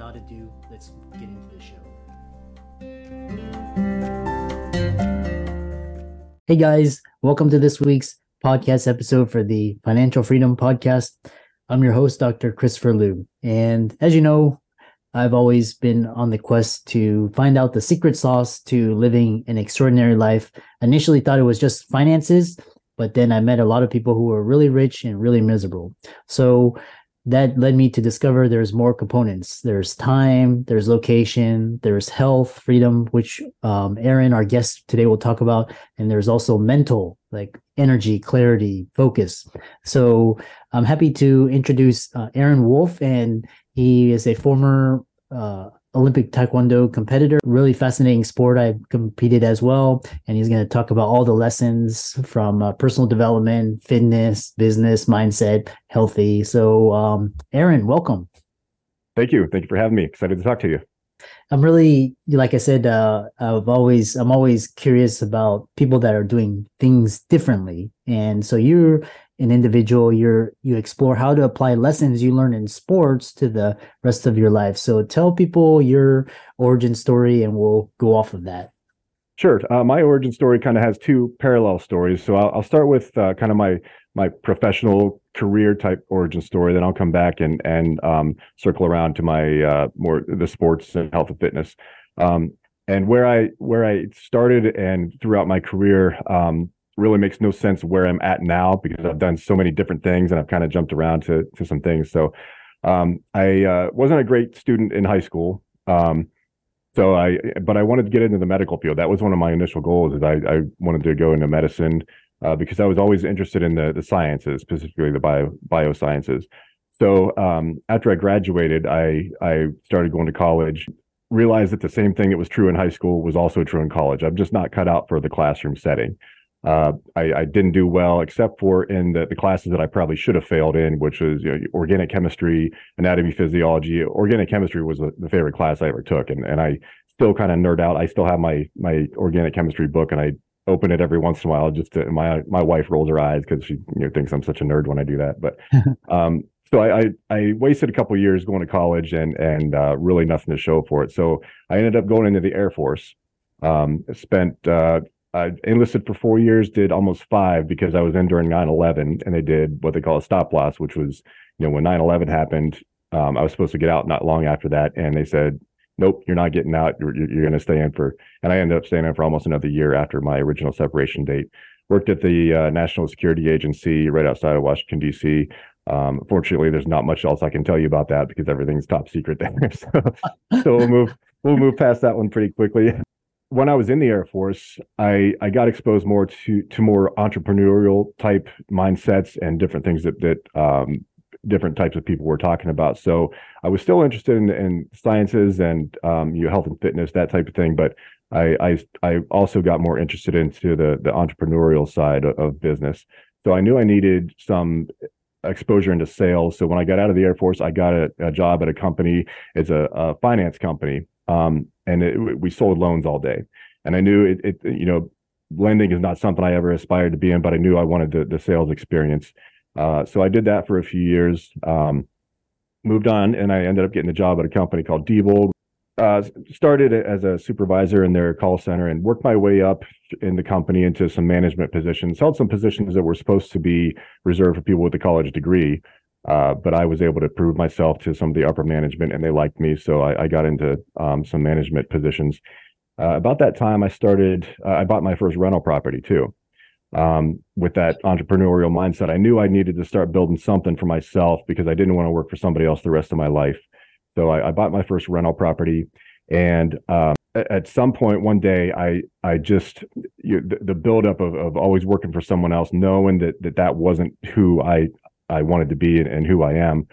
Without ado, let's get into the show. Hey guys, welcome to this week's podcast episode for the Financial Freedom Podcast. I'm your host, Dr. Christopher Liu. And as you know, I've always been on the quest to find out the secret sauce to living an extraordinary life. Initially thought it was just finances, but then I met a lot of people who were really rich and really miserable. So that led me to discover there's more components. There's time, there's location, there's health, freedom, which um, Aaron, our guest today, will talk about, and there's also mental, like energy, clarity, focus. So I'm happy to introduce uh, Aaron Woolf, and he is a former uh, Olympic Taekwondo competitor. Really fascinating sport. I competed as well. And he's going to talk about all the lessons from uh, personal development, fitness, business, mindset, healthy. So, um, Aaron, welcome. Thank you. Thank you for having me. Excited to talk to you. I'm really, like I said, uh, I've always, I'm always curious about people that are doing things differently. And so you're an individual you're you explore how to apply lessons you learn in sports to the rest of your life. So tell people your origin story and we'll go off of that. Sure. Uh, my origin story kind of has two parallel stories. So i'll, I'll start with uh, kind of my my professional career type origin story then i'll come back and and um, circle around to my uh, more the sports and health and fitness. Um, and where i where i started and throughout my career um, really makes no sense where I'm at now because I've done so many different things and I've kind of jumped around to to some things. So um, I uh, wasn't a great student in high school. Um, so I, but I wanted to get into the medical field. That was one of my initial goals. Is I, I wanted to go into medicine uh, because I was always interested in the the sciences, specifically the bio biosciences. So um, after I graduated, I I started going to college. Realized that the same thing that was true in high school was also true in college. I'm just not cut out for the classroom setting. Uh, I, I, didn't do well except for in the, the, classes that I probably should have failed in, which was you know, organic chemistry, anatomy, physiology. Organic chemistry was the, the favorite class I ever took, and and I still kind of nerd out. I still have my my organic chemistry book, and I open it every once in a while. Just to, my my wife rolls her eyes because she you know, thinks I'm such a nerd when I do that. But um, so I, I, I wasted a couple years going to college and and uh, really nothing to show for it. So I ended up going into the Air Force. Um, spent uh, I enlisted for four years, did almost five because I was in during 9 11 and they did what they call a stop loss, which was, you know, when 9 11 happened, um, I was supposed to get out not long after that. And they said, nope, you're not getting out. You're, you're going to stay in for, and I ended up staying in for almost another year after my original separation date. Worked at the uh, National Security Agency right outside of Washington, D.C. Um, fortunately, there's not much else I can tell you about that because everything's top secret there. so, so we'll move we'll move past that one pretty quickly when I was in the Air Force, I I got exposed more to to more entrepreneurial type mindsets and different things that that um, different types of people were talking about. So I was still interested in, in sciences and um, you know, health and fitness, that type of thing. But I, I I also got more interested into the the entrepreneurial side of, of business. So I knew I needed some exposure into sales. So when I got out of the Air Force, I got a, a job at a company. It's a, a finance company. Um, and it, we sold loans all day. And I knew it, it, you know, lending is not something I ever aspired to be in, but I knew I wanted the, the sales experience. Uh, so I did that for a few years, um, moved on, and I ended up getting a job at a company called Diebold. Uh, started as a supervisor in their call center and worked my way up in the company into some management positions. Held some positions that were supposed to be reserved for people with a college degree, uh, but I was able to prove myself to some of the upper management, and they liked me, so I, I got into um, some management positions. Uh, about that time, I started. Uh, I bought my first rental property too. Um, with that entrepreneurial mindset, I knew I needed to start building something for myself because I didn't want to work for somebody else the rest of my life. So I, I bought my first rental property, and um, at some point one day, I I just you, the, the buildup of, of always working for someone else, knowing that that that wasn't who I I wanted to be and, and who I am.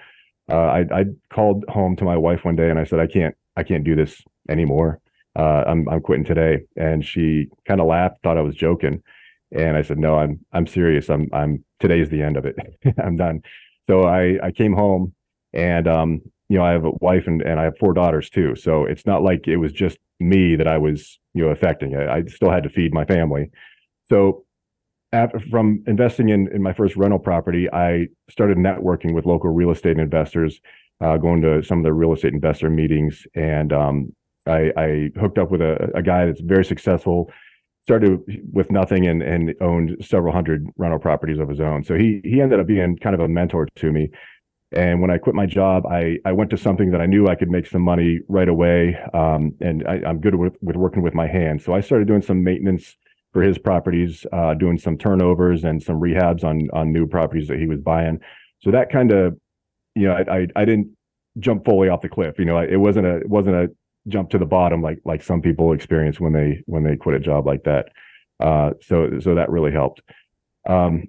Uh, I, I called home to my wife one day and I said, I can't, I can't do this anymore. Uh, I'm I'm quitting today." And she kind of laughed, thought I was joking, and I said, "No, I'm I'm serious. I'm I'm today's the end of it. I'm done." So I I came home, and um, you know, I have a wife and and I have four daughters too. So it's not like it was just me that I was you know affecting. I, I still had to feed my family. So after, from investing in in my first rental property, I started networking with local real estate investors, uh, going to some of the real estate investor meetings, and um, I, I, hooked up with a, a, guy that's very successful. Started with nothing and and owned several hundred rental properties of his own. So he he ended up being kind of a mentor to me. And when I quit my job, I, I went to something that I knew I could make some money right away. Um, and I, am good with, with working with my hands. So I started doing some maintenance for his properties, uh, doing some turnovers and some rehabs on on new properties that he was buying. So that kind of, you know, I, I, I didn't jump fully off the cliff. You know, it wasn't a it wasn't a jump to the bottom like like some people experience when they when they quit a job like that. Uh, so so that really helped. Um,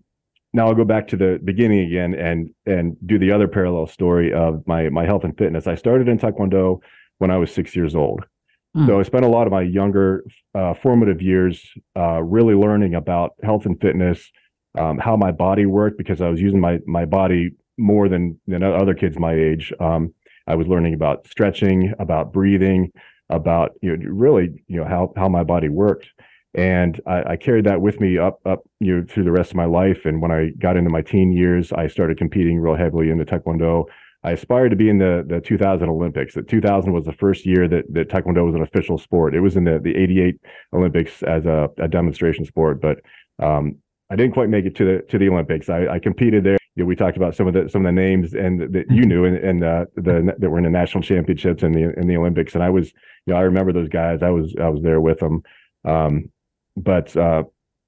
now I'll go back to the beginning again and and do the other parallel story of my my health and fitness. I started in Taekwondo when I was six years old. Mm. So I spent a lot of my younger uh, formative years uh, really learning about health and fitness, um, how my body worked because I was using my my body more than than other kids my age. Um, I was learning about stretching, about breathing, about you know really you know how how my body worked, and I, I carried that with me up up you know through the rest of my life. And when I got into my teen years, I started competing real heavily in the Taekwondo. I aspired to be in the the 2000 Olympics. That 2000 was the first year that that Taekwondo was an official sport. It was in the the 88 Olympics as a, a demonstration sport, but um, I didn't quite make it to the to the Olympics. I, I competed there. You know, we talked about some of the some of the names and that you mm-hmm. knew and, and uh, the that were in the national championships and the in the Olympics. And I was, you know, I remember those guys. I was I was there with them. Um, but uh,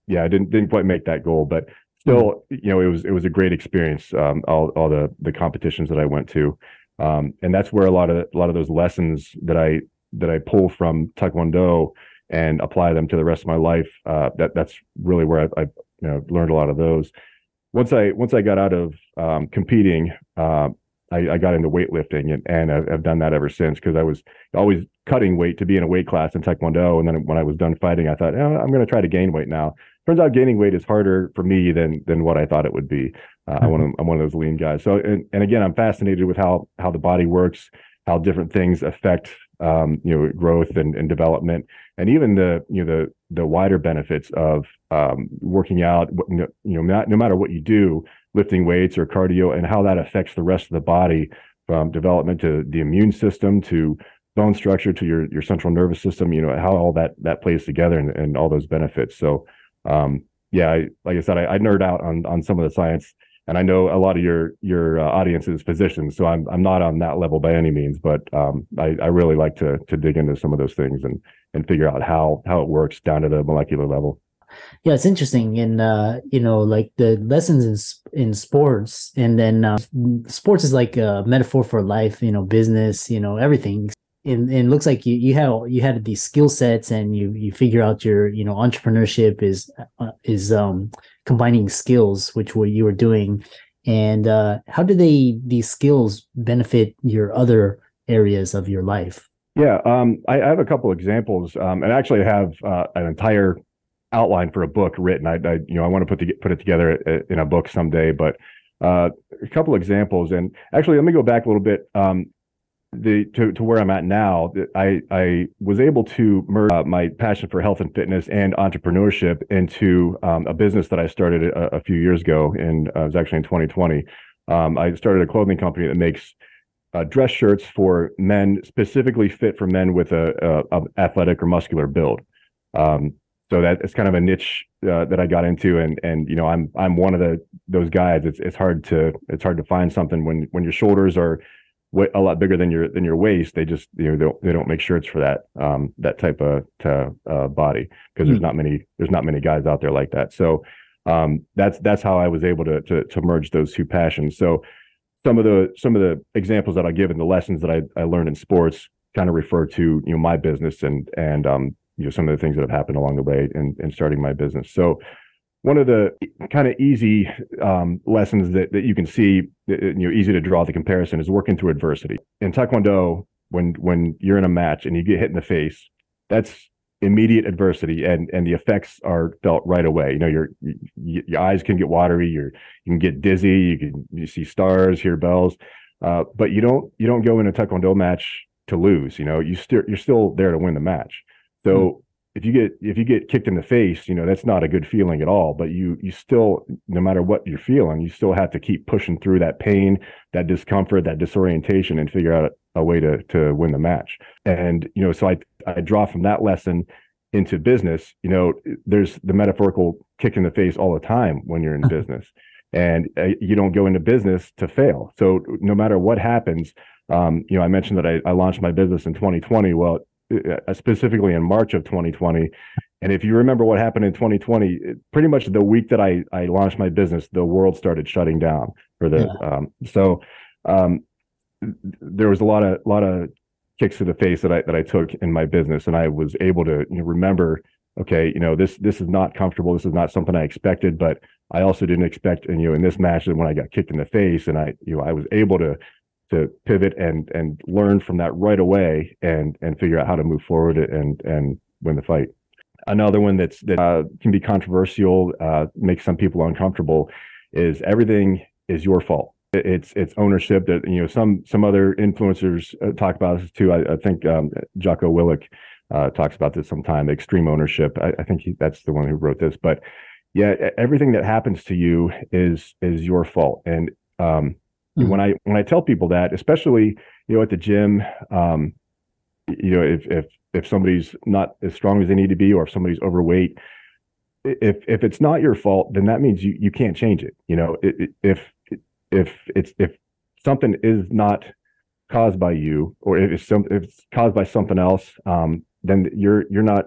yeah, I didn't didn't quite make that goal. But still, you know, it was it was a great experience. Um, all all the the competitions that I went to, um, and that's where a lot of a lot of those lessons that I that I pull from Taekwondo and apply them to the rest of my life. Uh, that that's really where I, I, you know learned a lot of those. Once I once I got out of um, competing, uh, I, I, got into weightlifting and, and I've, I've done that ever since because I was always cutting weight to be in a weight class in Taekwondo. And then when I was done fighting, I thought, oh, I'm going to try to gain weight now. Turns out gaining weight is harder for me than than what I thought it would be. Uh, mm-hmm. I'm, I'm one of those lean guys. So and, and again, I'm fascinated with how how the body works, how different things affect um, you know growth and, and development, and even the you know the the wider benefits of um, working out. You know, not, no matter what you do, lifting weights or cardio, and how that affects the rest of the body, from development to the immune system to bone structure to your your central nervous system. You know how all that that plays together and, and all those benefits. So um, yeah, I, like I said, I, I nerd out on on some of the science and I know a lot of your your uh, audience is physicians, so I'm I'm not on that level by any means, but um, I, I really like to to dig into some of those things and and figure out how how it works down to the molecular level. Yeah, it's interesting, and uh, you know, like the lessons in in sports, and then uh, sports is like a metaphor for life. You know, business, you know, everything. And, and it looks like you you had you had these skill sets, and you you figure out your you know entrepreneurship is uh, is um combining skills, which what you were doing, and uh, how do they these skills benefit your other areas of your life? Yeah, um, I, I, have a couple examples, um, and actually I have uh, an entire outline for a book written. I, I you know I want to put the, put it together in a book someday, but uh, a couple examples. And actually, let me go back a little bit. Um, the to, to where I'm at now, I I was able to merge uh, my passion for health and fitness and entrepreneurship into um, a business that I started a, a few years ago. And uh, it was actually in 2020. Um, I started a clothing company that makes uh, dress shirts for men, specifically fit for men with a, a, a athletic or muscular build. Um, so that it's kind of a niche uh, that I got into, and and you know I'm I'm one of the those guys. It's it's hard to it's hard to find something when when your shoulders are a lot bigger than your than your waist. They just you know they don't, they don't make shirts for that um, that type of to, uh, body because mm there's hmm. not many there's not many guys out there like that. So um, that's that's how I was able to, to to merge those two passions. So some of the some of the examples that I give and the lessons that I, I learned in sports kind of refer to you know my business and and um, you know some of the things that have happened along the way in, in starting my business. So one of the kind of easy um, lessons that, that you can see, you know, easy to draw the comparison is working through adversity. In Taekwondo, when when you're in a match and you get hit in the face, that's immediate adversity and and the effects are felt right away. You know your your eyes can get watery you're you can get dizzy you can you see stars hear bells uh, but you don't you don't go in a taekwondo match to lose you know you still you're still there to win the match. So mm if you get if you get kicked in the face, you know that's not a good feeling at all. But you you still, no matter what you're feeling, you still have to keep pushing through that pain, that discomfort, that disorientation, and figure out a, way to to win the match. And you know, so I I draw from that lesson into business. You know, there's the metaphorical kick in the face all the time when you're in business, and uh, you don't go into business to fail. So no matter what happens, um, you know, I mentioned that I, I launched my business in 2020. Well, uh, specifically in March of 2020. And if you remember what happened in 2020, pretty much the week that I, I launched my business, the world started shutting down for the, yeah. um, so, um, there was a lot of, lot of kicks to the face that I, that I took in my business. And I was able to you know, remember, okay, you know, this, this is not comfortable. This is not something I expected, but I also didn't expect, and, you know, in this match when I got kicked in the face and I, you know, I was able to, to pivot and and learn from that right away and and figure out how to move forward and and win the fight. Another one that's that uh, can be controversial, uh, makes some people uncomfortable, is everything is your fault. It's it's ownership that you know some some other influencers uh, talk about this too. I, I think um, Jocko Willink uh, talks about this sometime. Extreme ownership. I, I think he, that's the one who wrote this. But yeah, everything that happens to you is is your fault, and um, Mm-hmm. When I when I tell people that, especially you know at the gym, um, you know if if if somebody's not as strong as they need to be, or if somebody's overweight, if if it's not your fault, then that means you you can't change it. You know, if if it's if something is not caused by you, or if it's some if it's caused by something else, um, then you're you're not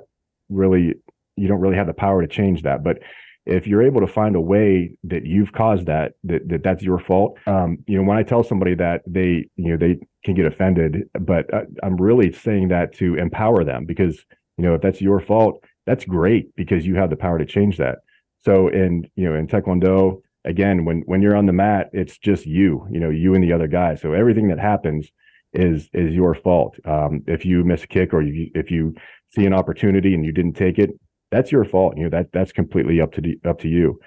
really you don't really have the power to change that. But if you're able to find a way that you've caused that that, that that's your fault um, you know when i tell somebody that they you know they can get offended but I, i'm really saying that to empower them because you know if that's your fault that's great because you have the power to change that. So in you know in taekwondo again when when you're on the mat it's just you you know you and the other guy. So everything that happens is is your fault. Um, if you miss a kick or you, if you see an opportunity and you didn't take it that's your fault. You know that that's completely up to the, up to you.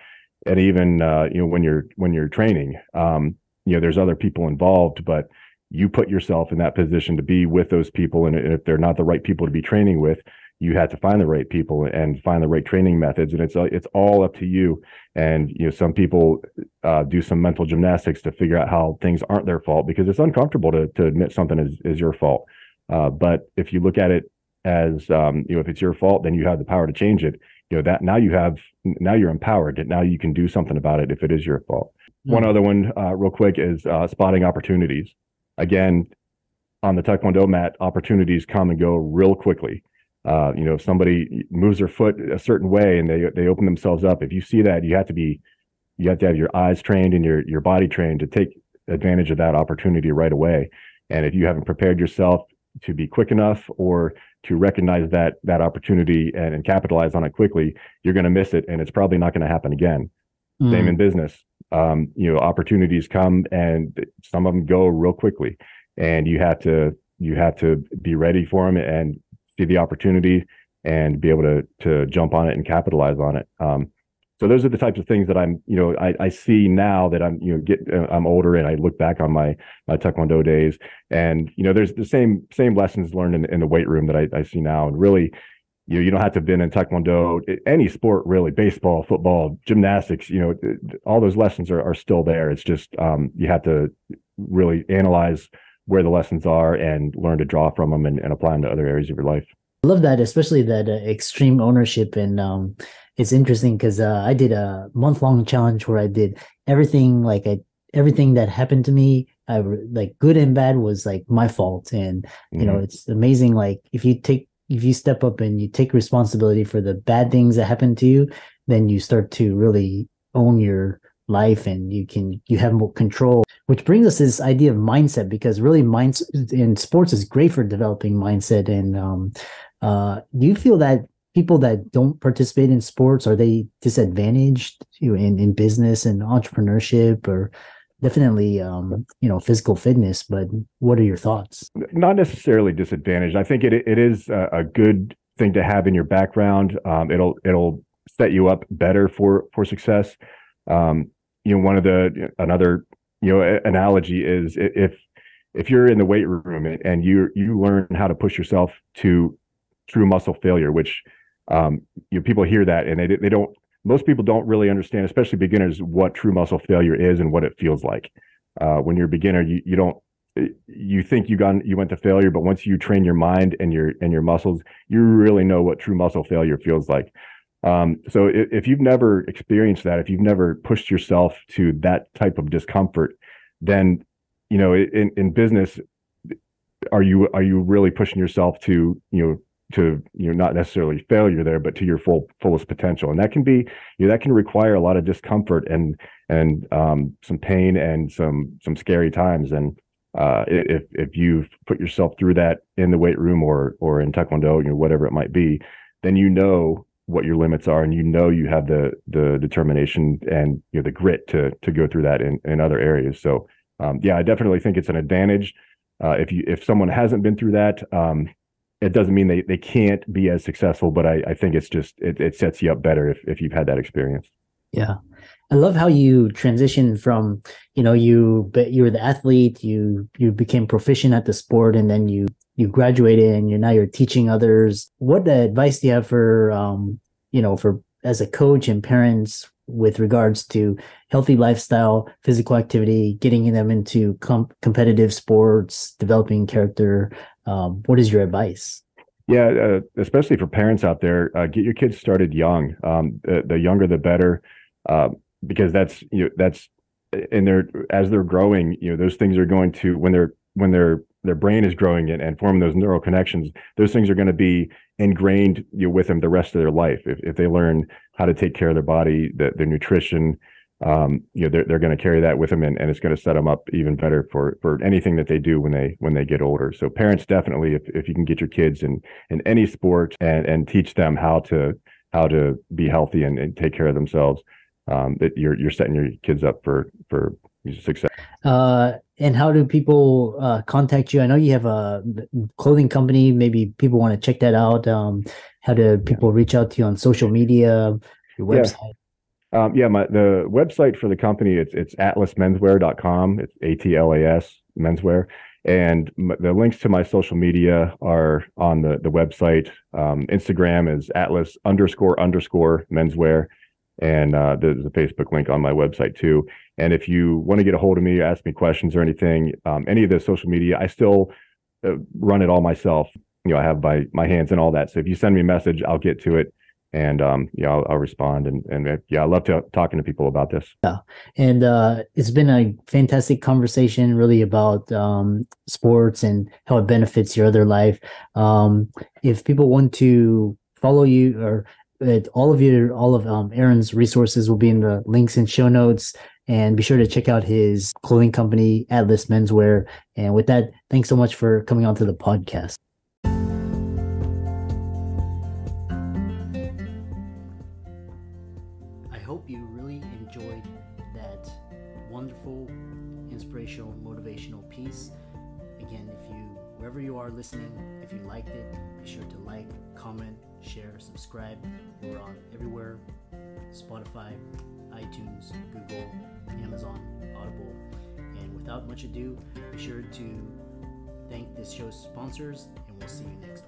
And even uh, you know when you're when you're training, um, you know there's other people involved, but you put yourself in that position to be with those people, and if they're not the right people to be training with, you have to find the right people and find the right training methods, and it's uh, it's all up to you. And you know some people uh, do some mental gymnastics to figure out how things aren't their fault because it's uncomfortable to to admit something is is your fault. Uh, but if you look at it as um, you know if it's your fault then you have the power to change it. You know that now you have now you're empowered now you can do something about it if it is your fault. Mm-hmm. one other one uh, real quick is uh, spotting opportunities. Again on the taekwondo mat opportunities come and go real quickly. Uh, you know if somebody moves their foot a certain way and they they open themselves up if you see that you have to be you have to have your eyes trained and your your body trained to take advantage of that opportunity right away. And if you haven't prepared yourself to be quick enough or to recognize that that opportunity and, and capitalize on it quickly, you're going to miss it, and it's probably not going to happen again. Mm. Same in business. Um, you know, opportunities come, and some of them go real quickly, and you have to you have to be ready for them and see the opportunity and be able to to jump on it and capitalize on it. Um, so those are the types of things that I'm, you know, I, I see now that I'm, you know, get uh, I'm older and I look back on my my Taekwondo days, and you know, there's the same same lessons learned in, in the weight room that I, I see now, and really, you know, you don't have to have been in Taekwondo, any sport really, baseball, football, gymnastics, you know, all those lessons are are still there. It's just um, you have to really analyze where the lessons are and learn to draw from them and, and apply them to other areas of your life. I love that, especially that uh, extreme ownership and um, it's interesting because uh, I did a month long challenge where I did everything like I everything that happened to me, I like good and bad was like my fault, and mm-hmm. you know mm-hmm. it's amazing. Like if you take if you step up and you take responsibility for the bad things that happen to you, then you start to really own your life and you can you have more control which brings us this idea of mindset because really mindset in sports is great for developing mindset and um uh do you feel that people that don't participate in sports are they disadvantaged in, in business and entrepreneurship or definitely um, you know physical fitness. But what are your thoughts? Not necessarily disadvantaged. I think it it is a, good thing to have in your background. Um, it'll it'll set you up better for for success. Um, you know, one of the another you know analogy is if if you're in the weight room and you you learn how to push yourself to true muscle failure, which um, you know, people hear that and they they don't. Most people don't really understand, especially beginners, what true muscle failure is and what it feels like. Uh, when you're a beginner, you you don't you think you got you went to failure, but once you train your mind and your and your muscles, you really know what true muscle failure feels like. Um, so if, if, you've never experienced that, if you've never pushed yourself to that type of discomfort, then you know in, in business, are you are you really pushing yourself to you know to you know not necessarily failure there, but to your full fullest potential, and that can be you know that can require a lot of discomfort and and um, some pain and some some scary times. And uh, if if you've put yourself through that in the weight room or or in taekwondo, you know whatever it might be, then you know what your limits are and you know you have the the determination and you know the grit to to go through that in in other areas. So um, yeah i definitely think it's an advantage. Uh, if you if someone hasn't been through that um, it doesn't mean they they can't be as successful but i i think it's just it, it sets you up better if if you've had that experience yeah I love how you transitioned from, you know, you but you were the athlete, you you became proficient at the sport, and then you you graduated and you're now you're teaching others. What advice do you have for um, you know, for as a coach and parents with regards to healthy lifestyle, physical activity, getting them into com- competitive sports, developing character? Um, what is your advice? Yeah, uh, especially for parents out there, uh, get your kids started young. Um, the, the, younger, the better. Uh, because that's you know that's and they're as they're growing you know those things are going to when they're when their their brain is growing and, and forming those neural connections those things are going to be ingrained you know, with them the rest of their life if, if they learn how to take care of their body the, their nutrition um, you know they're, they're going to carry that with them and, and it's going to set them up even better for for anything that they do when they when they get older so parents definitely if, if you can get your kids in in any sport and and teach them how to how to be healthy and, and take care of themselves um, that you're you're setting your kids up for for success. Uh, and how do people uh, contact you? I know you have a clothing company. Maybe people want to check that out. Um, how do people reach out to you on social media? Your website. Yeah. Um, yeah, my the website for the company it's it's atlasmenswear.com. It's A T L A S menswear, and m- the links to my social media are on the the website. Um, Instagram is atlas underscore underscore menswear and uh, there's a Facebook link on my website too. And if you want to get a hold of me, or ask me questions or anything, um, any of the social media, I still uh, run it all myself. You know, I have my my hands and all that. So if you send me a message, I'll get to it, and um, yeah, I'll, I'll respond. And and uh, yeah, I love to talking to people about this. Yeah, and uh, it's been a fantastic conversation, really about um, sports and how it benefits your other life. Um, if people want to follow you or it, all of your all of um, Aaron's resources will be in the links and show notes. And be sure to check out his clothing company, Atlas Menswear. And with that, thanks so much for coming on to the podcast. Hope you really enjoyed that wonderful, inspirational, motivational piece. Again, if you, wherever you are listening, if you liked it, be sure to like, comment, share, subscribe. We're on everywhere Spotify, iTunes, Google, Amazon, Audible. And without much ado, be sure to thank this show's sponsors, and we'll see you next